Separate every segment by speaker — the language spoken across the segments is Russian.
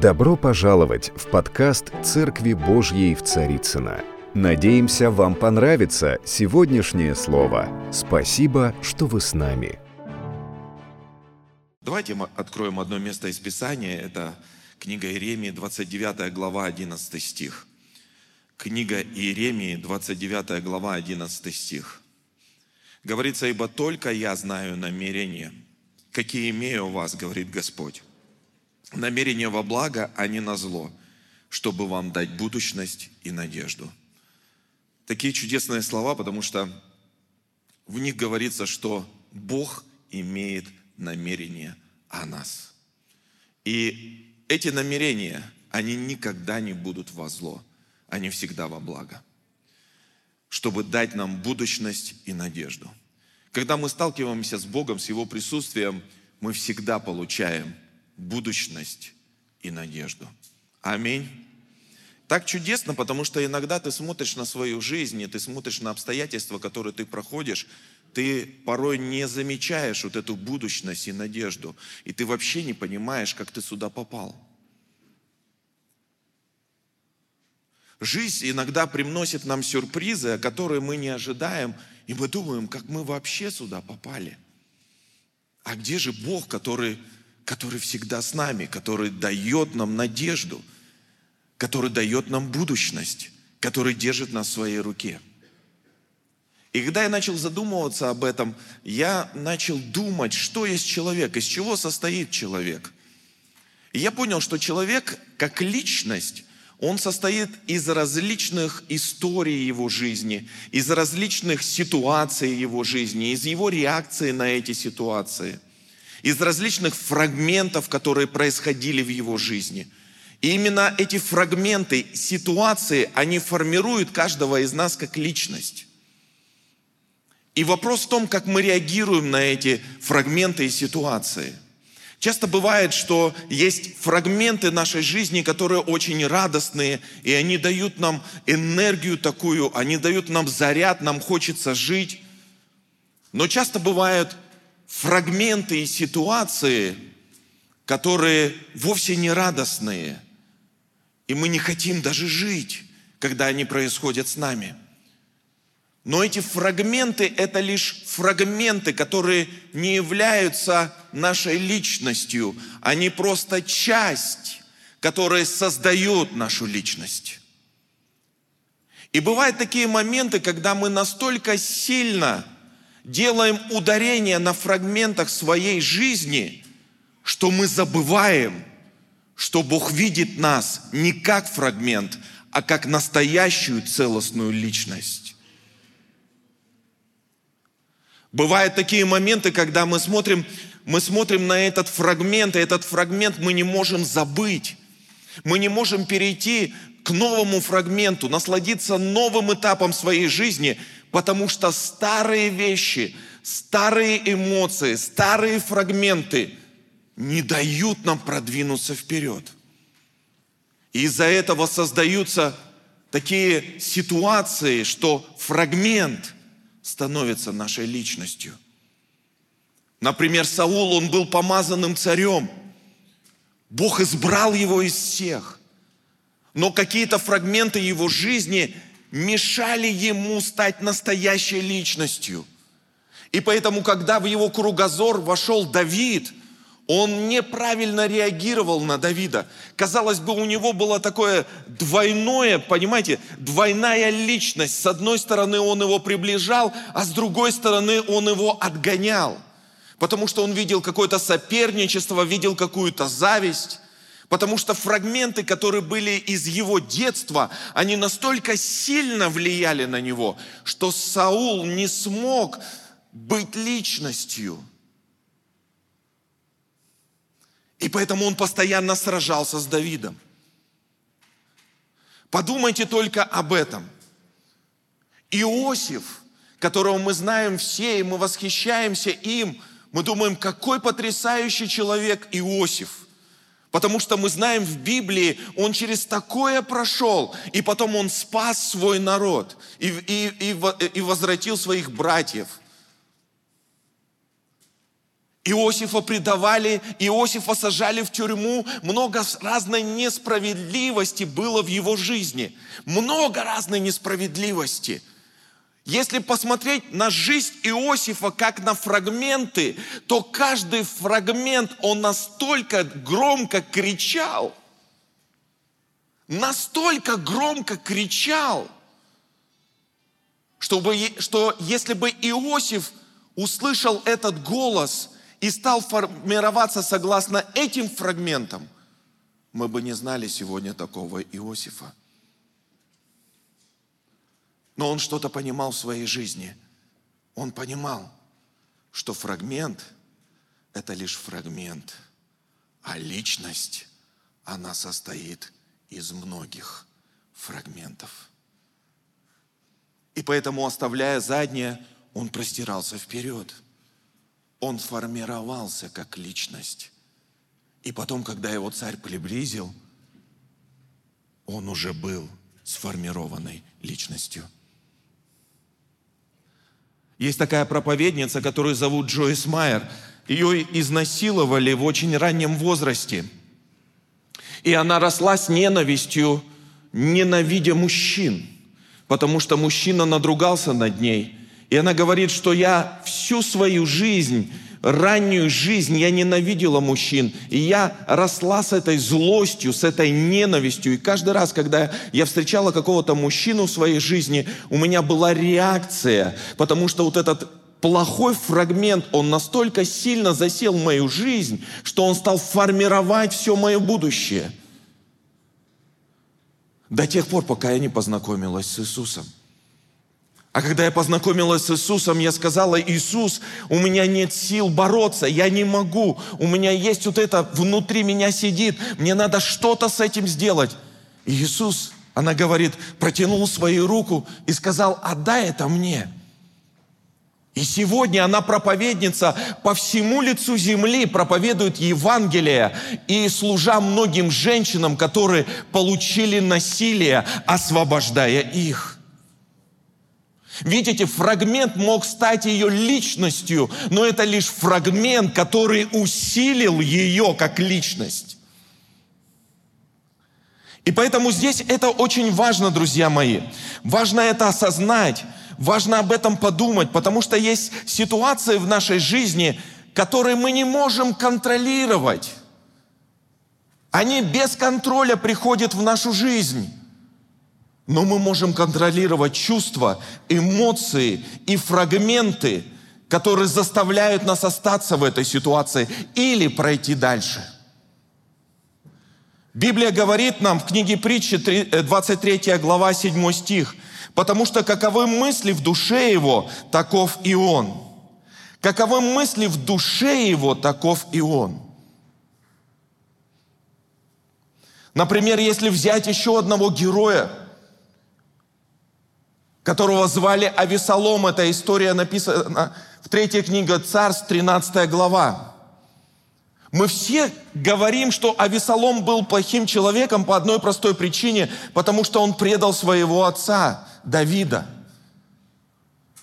Speaker 1: Добро пожаловать в подкаст «Церкви Божьей в Царицына. Надеемся, вам понравится сегодняшнее слово. Спасибо, что вы с нами.
Speaker 2: Давайте мы откроем одно место из Писания. Это книга Иеремии, 29 глава, 11 стих. Книга Иеремии, 29 глава, 11 стих. Говорится, «Ибо только я знаю намерения, какие имею у вас, говорит Господь. Намерения во благо, а не на зло, чтобы вам дать будущность и надежду». Такие чудесные слова, потому что в них говорится, что Бог имеет намерение о нас. И эти намерения, они никогда не будут во зло, они всегда во благо, чтобы дать нам будущность и надежду. Когда мы сталкиваемся с Богом, с Его присутствием, мы всегда получаем будущность и надежду. Аминь. Так чудесно, потому что иногда ты смотришь на свою жизнь, и ты смотришь на обстоятельства, которые ты проходишь, ты порой не замечаешь вот эту будущность и надежду, и ты вообще не понимаешь, как ты сюда попал. Жизнь иногда приносит нам сюрпризы, которые мы не ожидаем, и мы думаем, как мы вообще сюда попали. А где же Бог, который, который всегда с нами, который дает нам надежду, который дает нам будущность, который держит нас в своей руке? И когда я начал задумываться об этом, я начал думать, что есть человек, из чего состоит человек. И я понял, что человек как личность, он состоит из различных историй его жизни, из различных ситуаций его жизни, из его реакции на эти ситуации, из различных фрагментов, которые происходили в его жизни. И именно эти фрагменты, ситуации, они формируют каждого из нас как личность. И вопрос в том, как мы реагируем на эти фрагменты и ситуации. Часто бывает, что есть фрагменты нашей жизни, которые очень радостные, и они дают нам энергию такую, они дают нам заряд, нам хочется жить. Но часто бывают фрагменты и ситуации, которые вовсе не радостные, и мы не хотим даже жить, когда они происходят с нами – но эти фрагменты – это лишь фрагменты, которые не являются нашей личностью. Они просто часть, которая создает нашу личность. И бывают такие моменты, когда мы настолько сильно делаем ударение на фрагментах своей жизни, что мы забываем, что Бог видит нас не как фрагмент, а как настоящую целостную личность. Бывают такие моменты, когда мы смотрим, мы смотрим на этот фрагмент, и этот фрагмент мы не можем забыть. Мы не можем перейти к новому фрагменту, насладиться новым этапом своей жизни, потому что старые вещи, старые эмоции, старые фрагменты не дают нам продвинуться вперед. И из-за этого создаются такие ситуации, что фрагмент – становится нашей личностью. Например, Саул, он был помазанным царем. Бог избрал его из всех. Но какие-то фрагменты его жизни мешали ему стать настоящей личностью. И поэтому, когда в его кругозор вошел Давид – он неправильно реагировал на Давида. Казалось бы, у него было такое двойное, понимаете, двойная личность. С одной стороны, он его приближал, а с другой стороны, он его отгонял. Потому что он видел какое-то соперничество, видел какую-то зависть. Потому что фрагменты, которые были из его детства, они настолько сильно влияли на него, что Саул не смог быть личностью – И поэтому он постоянно сражался с Давидом. Подумайте только об этом. Иосиф, которого мы знаем все, и мы восхищаемся им, мы думаем, какой потрясающий человек Иосиф. Потому что мы знаем в Библии, он через такое прошел, и потом он спас свой народ и, и, и, и возвратил своих братьев – Иосифа предавали, Иосифа сажали в тюрьму. Много разной несправедливости было в его жизни. Много разной несправедливости. Если посмотреть на жизнь Иосифа как на фрагменты, то каждый фрагмент, он настолько громко кричал, настолько громко кричал, чтобы, что если бы Иосиф услышал этот голос – и стал формироваться согласно этим фрагментам, мы бы не знали сегодня такого Иосифа. Но он что-то понимал в своей жизни. Он понимал, что фрагмент – это лишь фрагмент, а личность, она состоит из многих фрагментов. И поэтому, оставляя заднее, он простирался вперед – он формировался как личность. И потом, когда его царь приблизил, он уже был сформированной личностью. Есть такая проповедница, которую зовут Джойс Майер. Ее изнасиловали в очень раннем возрасте. И она росла с ненавистью, ненавидя мужчин, потому что мужчина надругался над ней – и она говорит, что я всю свою жизнь, раннюю жизнь, я ненавидела мужчин. И я росла с этой злостью, с этой ненавистью. И каждый раз, когда я встречала какого-то мужчину в своей жизни, у меня была реакция, потому что вот этот плохой фрагмент, он настолько сильно засел в мою жизнь, что он стал формировать все мое будущее. До тех пор, пока я не познакомилась с Иисусом. А когда я познакомилась с Иисусом, я сказала, Иисус, у меня нет сил бороться, я не могу, у меня есть вот это внутри меня сидит, мне надо что-то с этим сделать. И Иисус, она говорит, протянул свою руку и сказал, отдай это мне. И сегодня она проповедница по всему лицу земли, проповедует Евангелие и служа многим женщинам, которые получили насилие, освобождая их. Видите, фрагмент мог стать ее личностью, но это лишь фрагмент, который усилил ее как личность. И поэтому здесь это очень важно, друзья мои. Важно это осознать, важно об этом подумать, потому что есть ситуации в нашей жизни, которые мы не можем контролировать. Они без контроля приходят в нашу жизнь. Но мы можем контролировать чувства, эмоции и фрагменты, которые заставляют нас остаться в этой ситуации или пройти дальше. Библия говорит нам в книге притчи 23 э, глава 7 стих, «Потому что каковы мысли в душе его, таков и он». Каковы мысли в душе его, таков и он. Например, если взять еще одного героя – которого звали Авесолом. Эта история написана в третьей книге Царств, 13 глава. Мы все говорим, что Авесолом был плохим человеком по одной простой причине, потому что он предал своего отца Давида.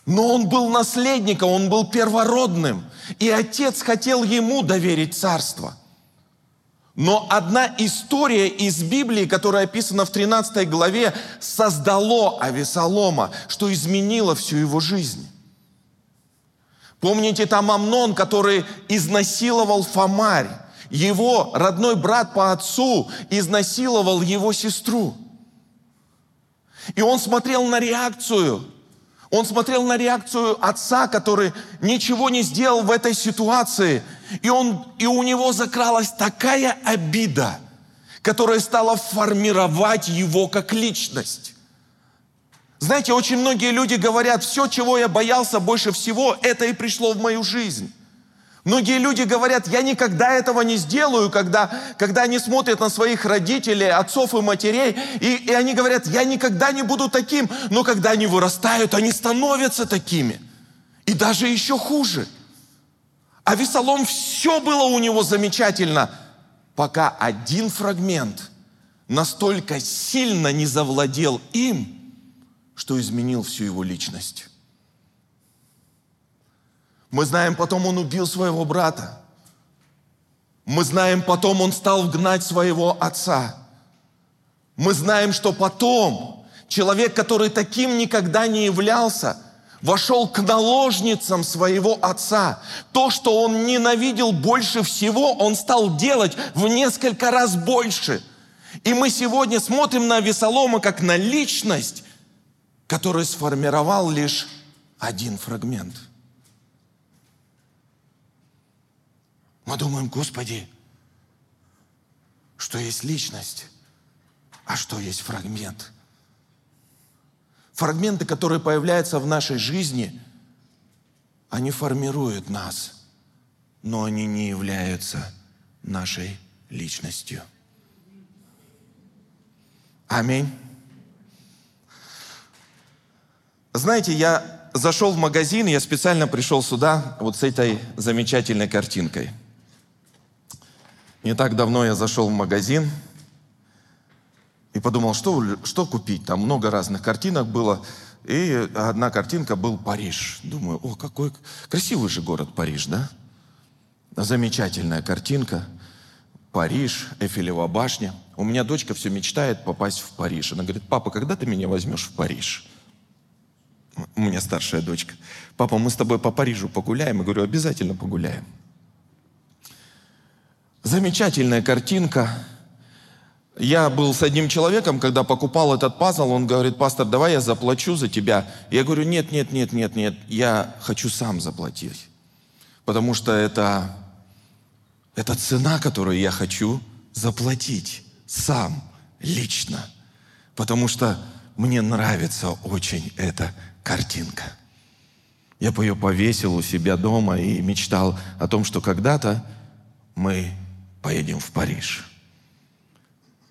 Speaker 2: Но он был наследником, он был первородным, и отец хотел ему доверить царство – но одна история из Библии, которая описана в 13 главе, создало Авесолома, что изменило всю его жизнь. Помните там Амнон, который изнасиловал Фомарь. Его родной брат по отцу изнасиловал его сестру. И он смотрел на реакцию он смотрел на реакцию отца, который ничего не сделал в этой ситуации. И, он, и у него закралась такая обида, которая стала формировать его как личность. Знаете, очень многие люди говорят, все, чего я боялся больше всего, это и пришло в мою жизнь. Многие люди говорят, я никогда этого не сделаю, когда, когда они смотрят на своих родителей, отцов и матерей, и, и они говорят, я никогда не буду таким, но когда они вырастают, они становятся такими. И даже еще хуже. А Весолом все было у него замечательно, пока один фрагмент настолько сильно не завладел им, что изменил всю его личность. Мы знаем, потом он убил своего брата. Мы знаем, потом он стал гнать своего отца. Мы знаем, что потом человек, который таким никогда не являлся, вошел к наложницам своего отца. То, что он ненавидел больше всего, он стал делать в несколько раз больше. И мы сегодня смотрим на Весолома как на личность, который сформировал лишь один фрагмент. Мы думаем, Господи, что есть личность, а что есть фрагмент – Фрагменты, которые появляются в нашей жизни, они формируют нас, но они не являются нашей личностью. Аминь. Знаете, я зашел в магазин, я специально пришел сюда вот с этой замечательной картинкой. Не так давно я зашел в магазин – и подумал, что, что купить. Там много разных картинок было. И одна картинка был Париж. Думаю, о, какой красивый же город Париж, да? Замечательная картинка. Париж, Эфелева башня. У меня дочка все мечтает попасть в Париж. Она говорит, папа, когда ты меня возьмешь в Париж? У меня старшая дочка. Папа, мы с тобой по Парижу погуляем? Я говорю, обязательно погуляем. Замечательная картинка я был с одним человеком, когда покупал этот пазл, он говорит, пастор, давай я заплачу за тебя. Я говорю, нет, нет, нет, нет, нет, я хочу сам заплатить. Потому что это, это цена, которую я хочу заплатить сам, лично. Потому что мне нравится очень эта картинка. Я бы ее повесил у себя дома и мечтал о том, что когда-то мы поедем в Париж.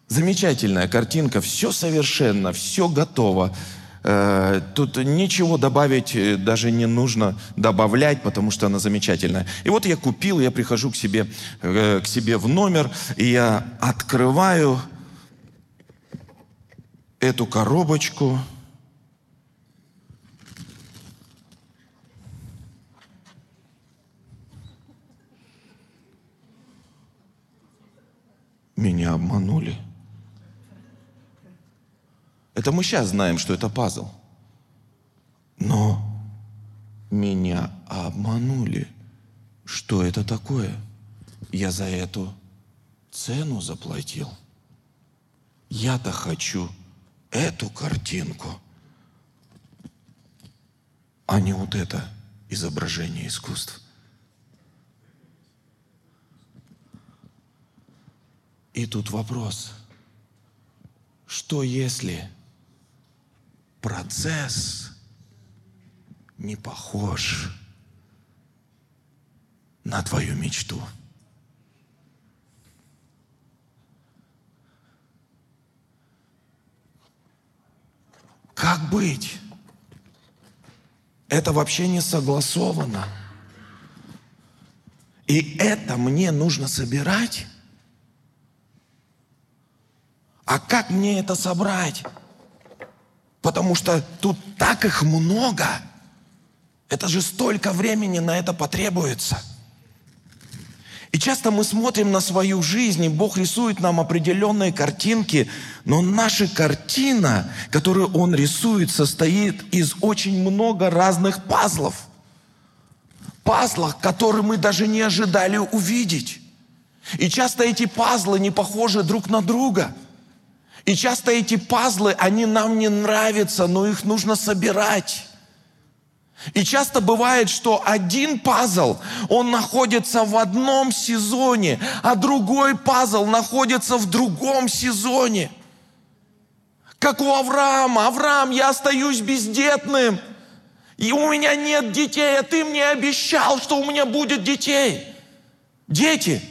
Speaker 2: Замечательная картинка, все совершенно, все готово. Э, тут ничего добавить э, даже не нужно добавлять, потому что она замечательная. И вот я купил, я прихожу к себе, э, к себе в номер, и я открываю эту коробочку. Меня обманули. Это мы сейчас знаем, что это пазл. Но меня обманули. Что это такое? Я за эту цену заплатил. Я-то хочу эту картинку, а не вот это изображение искусств. И тут вопрос, что если процесс не похож на твою мечту. Как быть? Это вообще не согласовано. И это мне нужно собирать? А как мне это собрать? Потому что тут так их много. Это же столько времени на это потребуется. И часто мы смотрим на свою жизнь, и Бог рисует нам определенные картинки, но наша картина, которую Он рисует, состоит из очень много разных пазлов. Пазлов, которые мы даже не ожидали увидеть. И часто эти пазлы не похожи друг на друга – и часто эти пазлы, они нам не нравятся, но их нужно собирать. И часто бывает, что один пазл, он находится в одном сезоне, а другой пазл находится в другом сезоне. Как у Авраама. Авраам, я остаюсь бездетным. И у меня нет детей, а ты мне обещал, что у меня будет детей. Дети.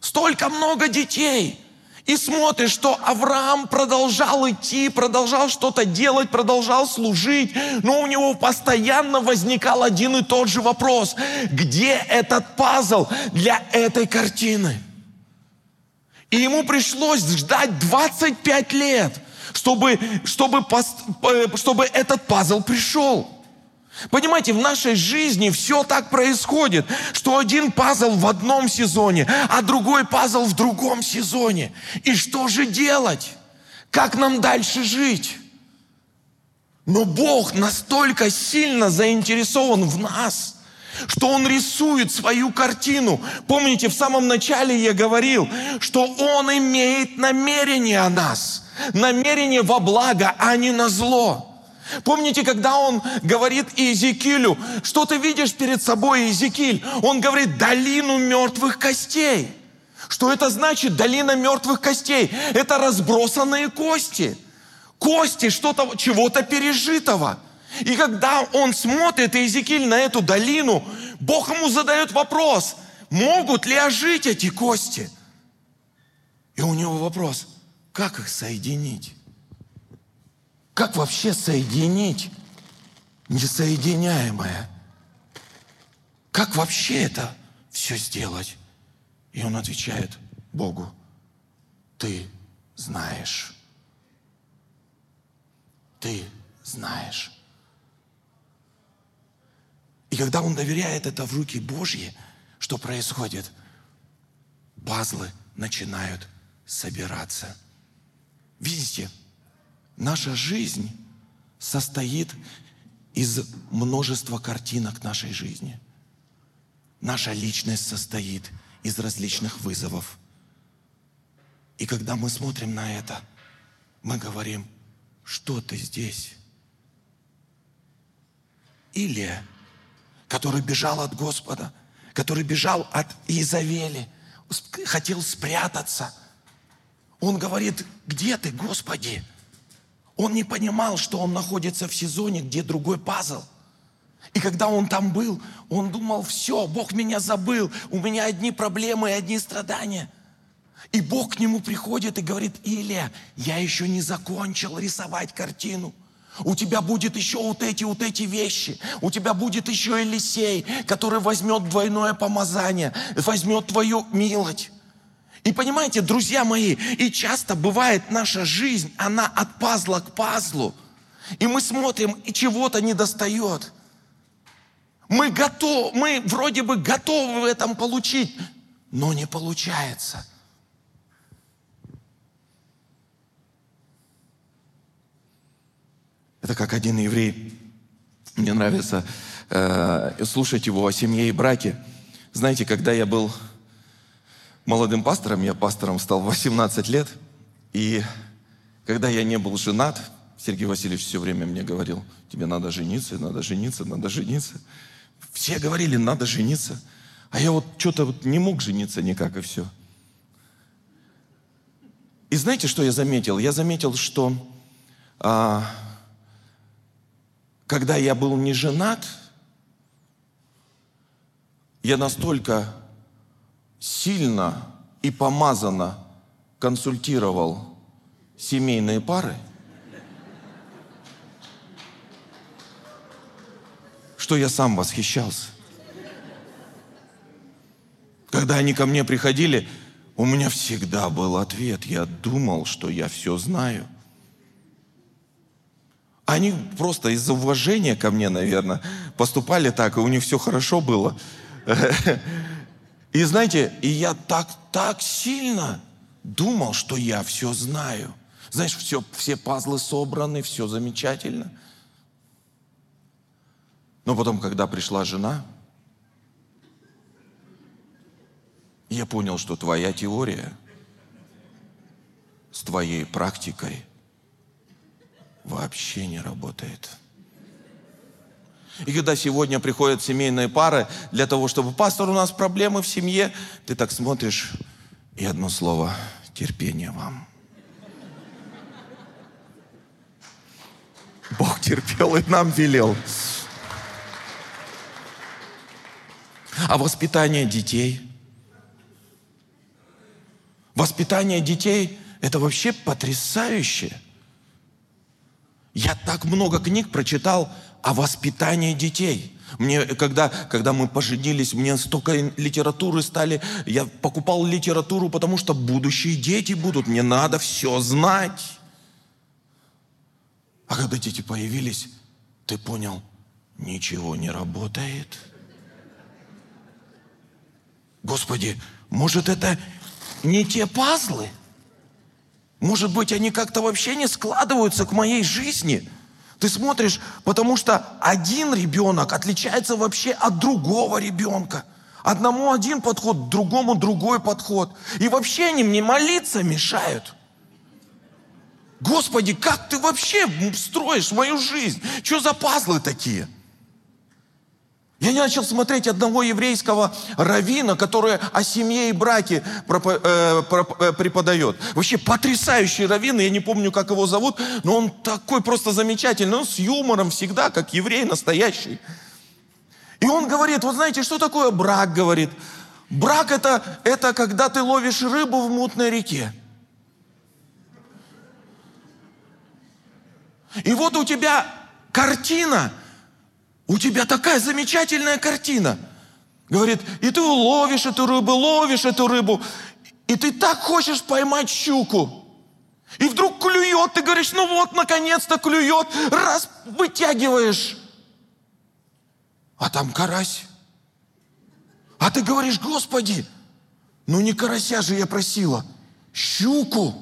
Speaker 2: Столько много детей. И смотришь, что Авраам продолжал идти, продолжал что-то делать, продолжал служить, но у него постоянно возникал один и тот же вопрос. Где этот пазл для этой картины? И ему пришлось ждать 25 лет, чтобы, чтобы, чтобы этот пазл пришел. Понимаете, в нашей жизни все так происходит, что один пазл в одном сезоне, а другой пазл в другом сезоне. И что же делать? Как нам дальше жить? Но Бог настолько сильно заинтересован в нас, что Он рисует свою картину. Помните, в самом начале я говорил, что Он имеет намерение о нас. Намерение во благо, а не на зло. Помните, когда он говорит Иезекиилю, что ты видишь перед собой, Иезекииль? Он говорит, долину мертвых костей. Что это значит, долина мертвых костей? Это разбросанные кости. Кости что-то, чего-то пережитого. И когда он смотрит, Иезекииль, на эту долину, Бог ему задает вопрос, могут ли ожить эти кости? И у него вопрос, как их соединить? Как вообще соединить несоединяемое? Как вообще это все сделать? И он отвечает Богу, ты знаешь. Ты знаешь. И когда он доверяет это в руки Божьи, что происходит? Пазлы начинают собираться. Видите, Наша жизнь состоит из множества картинок нашей жизни. Наша личность состоит из различных вызовов. И когда мы смотрим на это, мы говорим, что ты здесь? Илия, который бежал от Господа, который бежал от Изавели, хотел спрятаться. Он говорит, где ты, Господи? Он не понимал, что он находится в сезоне, где другой пазл. И когда он там был, он думал, все, Бог меня забыл, у меня одни проблемы и одни страдания. И Бог к нему приходит и говорит, Илья, я еще не закончил рисовать картину. У тебя будет еще вот эти, вот эти вещи. У тебя будет еще Елисей, который возьмет двойное помазание, возьмет твою милость. И понимаете, друзья мои, и часто бывает наша жизнь, она от пазла к пазлу. И мы смотрим, и чего-то не достает. Мы готовы, мы вроде бы готовы в этом получить, но не получается. Это как один еврей. Мне нравится э, слушать его о семье и браке. Знаете, когда я был молодым пастором, я пастором стал в 18 лет, и когда я не был женат, Сергей Васильевич все время мне говорил, тебе надо жениться, надо жениться, надо жениться. Все говорили, надо жениться. А я вот что-то вот не мог жениться никак, и все. И знаете, что я заметил? Я заметил, что а, когда я был не женат, я настолько сильно и помазанно консультировал семейные пары, что я сам восхищался. Когда они ко мне приходили, у меня всегда был ответ. Я думал, что я все знаю. Они просто из-за уважения ко мне, наверное, поступали так, и у них все хорошо было. И знаете, и я так, так сильно думал, что я все знаю. Знаешь, все, все пазлы собраны, все замечательно. Но потом, когда пришла жена, я понял, что твоя теория с твоей практикой вообще не работает. И когда сегодня приходят семейные пары для того, чтобы, пастор, у нас проблемы в семье, ты так смотришь, и одно слово, терпение вам. Бог терпел и нам велел. А воспитание детей? Воспитание детей – это вообще потрясающе. Я так много книг прочитал о воспитании детей. Мне, когда, когда мы поженились, мне столько литературы стали, я покупал литературу, потому что будущие дети будут, мне надо все знать. А когда дети появились, ты понял, ничего не работает. Господи, может это не те пазлы? Может быть, они как-то вообще не складываются к моей жизни? Ты смотришь, потому что один ребенок отличается вообще от другого ребенка. Одному один подход, другому другой подход. И вообще они мне молиться мешают. Господи, как ты вообще строишь мою жизнь? Что за пазлы такие? Я начал смотреть одного еврейского равина, который о семье и браке э, э, преподает. Вообще потрясающий раввин, я не помню, как его зовут, но он такой просто замечательный, он с юмором всегда, как еврей настоящий. И он говорит, вот знаете, что такое брак, говорит. Брак это, это когда ты ловишь рыбу в мутной реке. И вот у тебя картина, у тебя такая замечательная картина. Говорит, и ты ловишь эту рыбу, ловишь эту рыбу, и ты так хочешь поймать щуку. И вдруг клюет, ты говоришь, ну вот, наконец-то клюет, раз вытягиваешь. А там карась. А ты говоришь, Господи, ну не карася же я просила, щуку.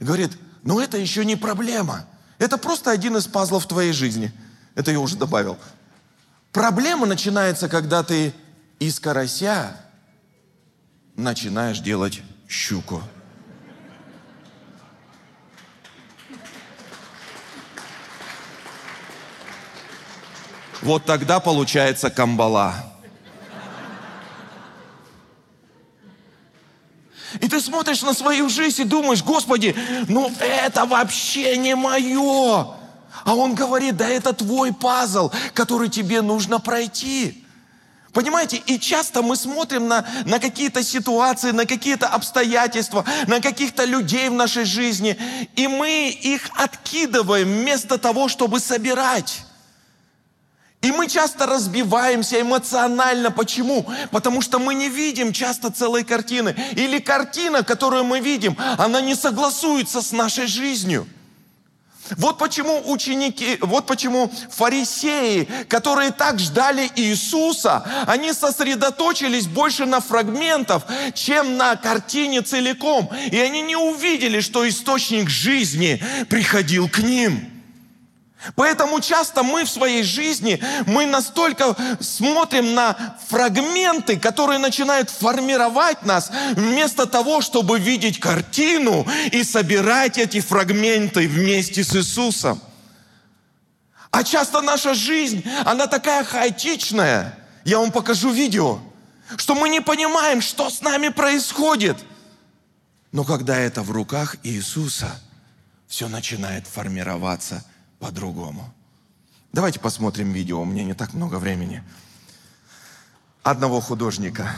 Speaker 2: говорит, ну это еще не проблема. Это просто один из пазлов твоей жизни. Это я уже добавил. Проблема начинается, когда ты из карася начинаешь делать щуку. Вот тогда получается камбала. И ты смотришь на свою жизнь и думаешь, Господи, ну это вообще не мое. А он говорит, да это твой пазл, который тебе нужно пройти. Понимаете, и часто мы смотрим на, на какие-то ситуации, на какие-то обстоятельства, на каких-то людей в нашей жизни, и мы их откидываем вместо того, чтобы собирать. И мы часто разбиваемся эмоционально. Почему? Потому что мы не видим часто целой картины. Или картина, которую мы видим, она не согласуется с нашей жизнью. Вот почему ученики, вот почему фарисеи, которые так ждали Иисуса, они сосредоточились больше на фрагментах, чем на картине целиком. И они не увидели, что источник жизни приходил к ним. Поэтому часто мы в своей жизни, мы настолько смотрим на фрагменты, которые начинают формировать нас, вместо того, чтобы видеть картину и собирать эти фрагменты вместе с Иисусом. А часто наша жизнь, она такая хаотичная. Я вам покажу видео, что мы не понимаем, что с нами происходит. Но когда это в руках Иисуса, все начинает формироваться – по-другому. Давайте посмотрим видео, у меня не так много времени. Одного художника.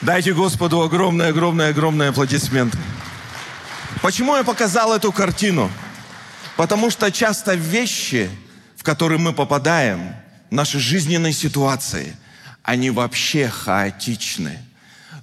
Speaker 2: Дайте Господу огромный, огромный, огромный аплодисмент. Почему я показал эту картину? Потому что часто вещи, в которые мы попадаем, наши жизненные ситуации, они вообще хаотичны.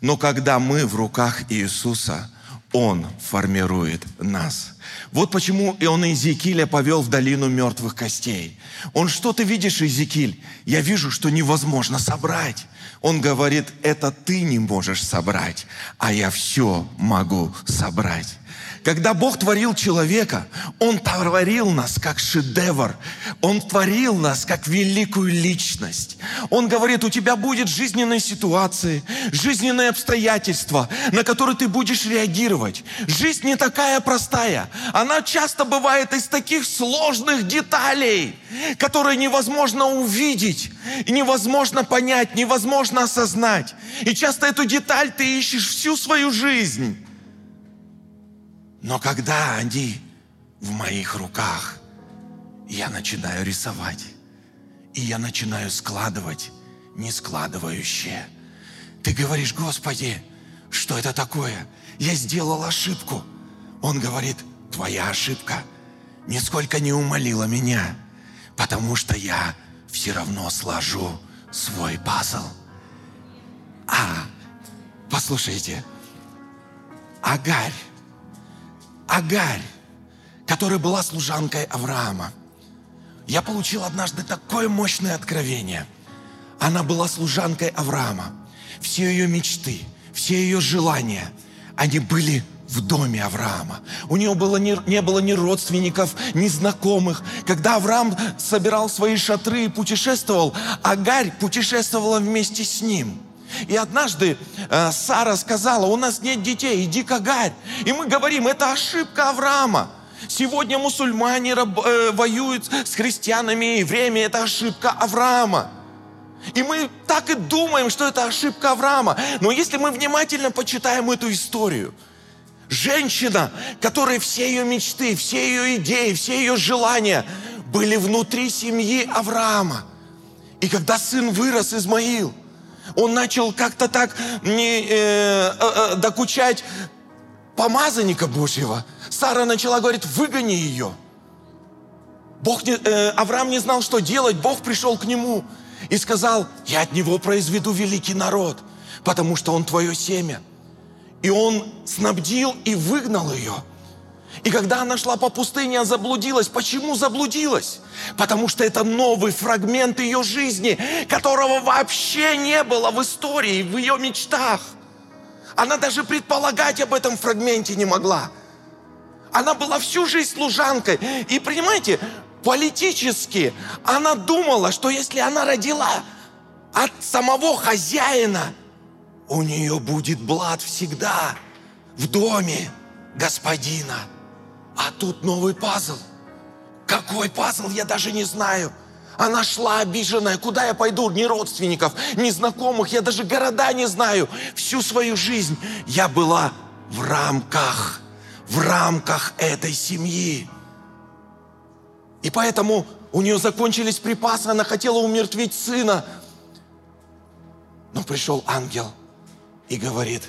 Speaker 2: Но когда мы в руках Иисуса, Он формирует нас – вот почему и он Иезекииля повел в долину мертвых костей. Он, что ты видишь, Иезекииль? Я вижу, что невозможно собрать. Он говорит, это ты не можешь собрать, а я все могу собрать. Когда Бог творил человека, Он творил нас как шедевр. Он творил нас как великую личность. Он говорит, у тебя будет жизненные ситуации, жизненные обстоятельства, на которые ты будешь реагировать. Жизнь не такая простая. Она часто бывает из таких сложных деталей, которые невозможно увидеть, невозможно понять, невозможно осознать. И часто эту деталь ты ищешь всю свою жизнь. Но когда они в моих руках, я начинаю рисовать. И я начинаю складывать не складывающее. Ты говоришь, Господи, что это такое? Я сделал ошибку. Он говорит, твоя ошибка нисколько не умолила меня, потому что я все равно сложу свой пазл. А, послушайте, Агарь Агарь, которая была служанкой Авраама. я получил однажды такое мощное откровение. Она была служанкой Авраама. Все ее мечты, все ее желания, они были в доме Авраама. У нее было не, не было ни родственников, ни знакомых. Когда Авраам собирал свои шатры и путешествовал, Агарь путешествовала вместе с ним. И однажды э, Сара сказала, у нас нет детей, иди к Агарь. И мы говорим, это ошибка Авраама. Сегодня мусульмане раб, э, воюют с христианами и евреями, это ошибка Авраама. И мы так и думаем, что это ошибка Авраама. Но если мы внимательно почитаем эту историю – Женщина, которой все ее мечты, все ее идеи, все ее желания были внутри семьи Авраама. И когда сын вырос, Измаил, он начал как-то так не, э, э, э, докучать помазанника Божьего. Сара начала говорить, выгони ее. Бог не, э, Авраам не знал, что делать. Бог пришел к нему и сказал, я от него произведу великий народ, потому что он твое семя. И он снабдил и выгнал ее. И когда она шла по пустыне, она заблудилась. Почему заблудилась? Потому что это новый фрагмент ее жизни, которого вообще не было в истории, в ее мечтах. Она даже предполагать об этом фрагменте не могла. Она была всю жизнь служанкой. И понимаете, политически она думала, что если она родила от самого хозяина – у нее будет блад всегда в доме господина. А тут новый пазл. Какой пазл, я даже не знаю. Она шла обиженная. Куда я пойду? Ни родственников, ни знакомых. Я даже города не знаю. Всю свою жизнь я была в рамках, в рамках этой семьи. И поэтому у нее закончились припасы. Она хотела умертвить сына. Но пришел ангел – и говорит,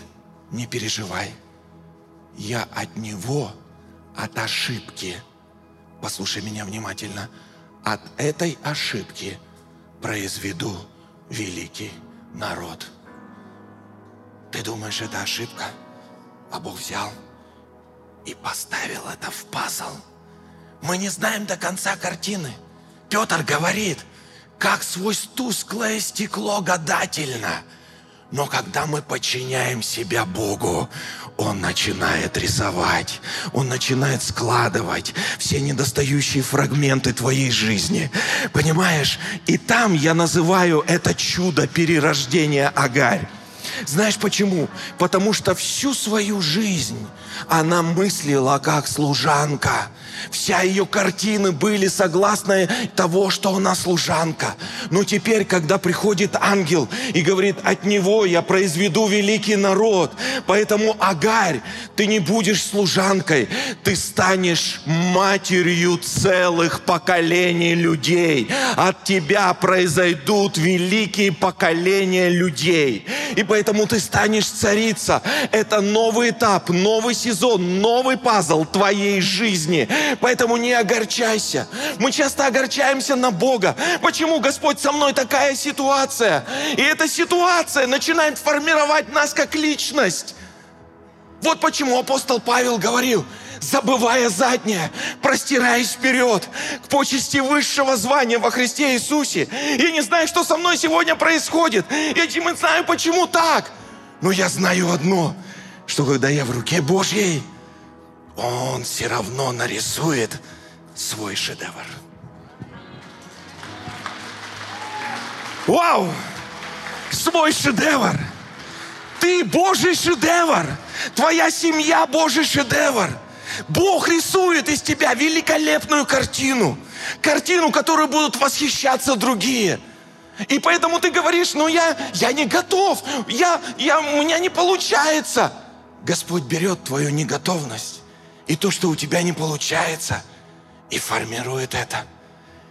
Speaker 2: не переживай, я от него, от ошибки, послушай меня внимательно, от этой ошибки произведу великий народ. Ты думаешь, это ошибка? А Бог взял и поставил это в пазл. Мы не знаем до конца картины. Петр говорит, как сквозь тусклое стекло гадательно – но когда мы подчиняем себя Богу, Он начинает рисовать, Он начинает складывать все недостающие фрагменты твоей жизни. Понимаешь? И там я называю это чудо перерождения Агарь. Знаешь почему? Потому что всю свою жизнь она мыслила как служанка. Вся ее картины были согласны того, что она служанка. Но теперь, когда приходит ангел и говорит, от него я произведу великий народ, поэтому, Агарь, ты не будешь служанкой, ты станешь матерью целых поколений людей. От тебя произойдут великие поколения людей. И поэтому ты станешь царица. Это новый этап, новый сезон, новый пазл твоей жизни. Поэтому не огорчайся. Мы часто огорчаемся на Бога. Почему, Господь, со мной такая ситуация? И эта ситуация начинает формировать нас как личность. Вот почему апостол Павел говорил, забывая заднее, простираясь вперед к почести высшего звания во Христе Иисусе. Я не знаю, что со мной сегодня происходит. Я не знаю, почему так. Но я знаю одно, что когда я в руке Божьей, Он все равно нарисует свой шедевр. Вау! Свой шедевр! Ты Божий шедевр! Твоя семья Божий шедевр! Бог рисует из тебя великолепную картину. Картину, которой будут восхищаться другие – и поэтому ты говоришь, ну я, я не готов, я, я, у меня не получается. Господь берет твою неготовность и то, что у тебя не получается, и формирует это.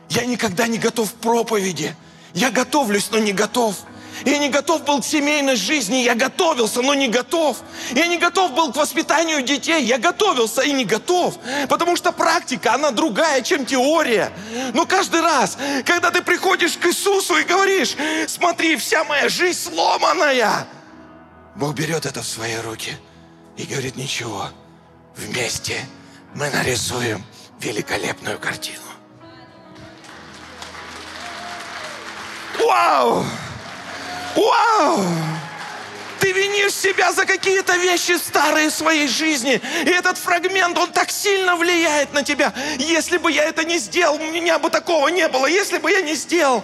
Speaker 2: Я никогда не готов к проповеди. Я готовлюсь, но не готов. Я не готов был к семейной жизни, я готовился, но не готов. Я не готов был к воспитанию детей, я готовился и не готов. Потому что практика, она другая, чем теория. Но каждый раз, когда ты приходишь к Иисусу и говоришь, смотри, вся моя жизнь сломанная, Бог берет это в свои руки и говорит, ничего, вместе мы нарисуем великолепную картину. Вау! Вау! Ты винишь себя за какие-то вещи старые в своей жизни. И этот фрагмент, он так сильно влияет на тебя. Если бы я это не сделал, у меня бы такого не было. Если бы я не сделал.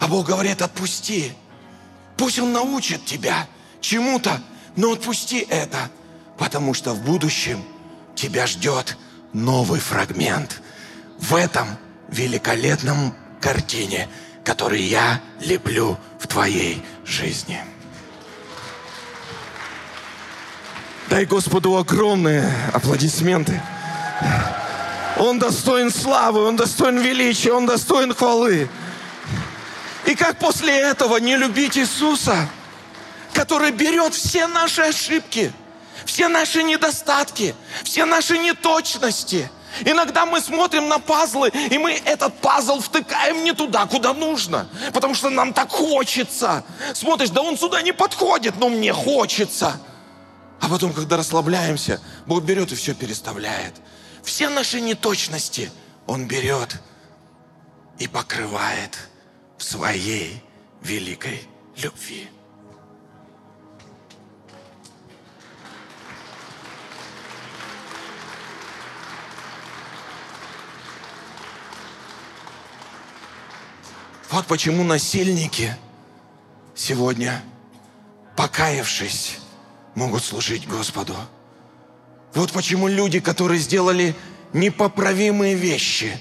Speaker 2: А Бог говорит, отпусти. Пусть Он научит тебя чему-то, но отпусти это. Потому что в будущем тебя ждет новый фрагмент. В этом великолепном картине, который я леплю в твоей жизни. Дай Господу огромные аплодисменты. Он достоин славы, Он достоин величия, Он достоин хвалы. И как после этого не любить Иисуса, который берет все наши ошибки, все наши недостатки, все наши неточности. Иногда мы смотрим на пазлы, и мы этот пазл втыкаем не туда, куда нужно, потому что нам так хочется. Смотришь, да он сюда не подходит, но мне хочется. А потом, когда расслабляемся, Бог берет и все переставляет. Все наши неточности Он берет и покрывает в своей великой любви. Вот почему насильники сегодня, покаявшись, могут служить Господу. Вот почему люди, которые сделали непоправимые вещи,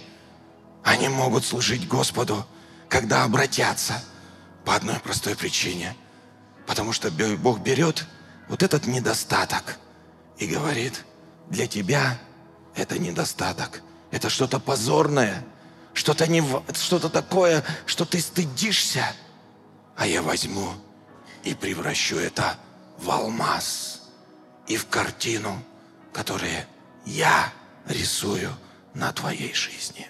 Speaker 2: они могут служить Господу, когда обратятся по одной простой причине. Потому что Бог берет вот этот недостаток и говорит, для тебя это недостаток, это что-то позорное, что-то не, что-то такое, что ты стыдишься, а я возьму и превращу это в алмаз и в картину, которую я рисую на твоей жизни.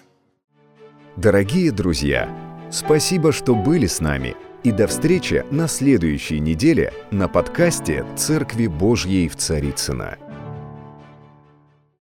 Speaker 1: Дорогие друзья, спасибо, что были с нами. И до встречи на следующей неделе на подкасте «Церкви Божьей в Царицына.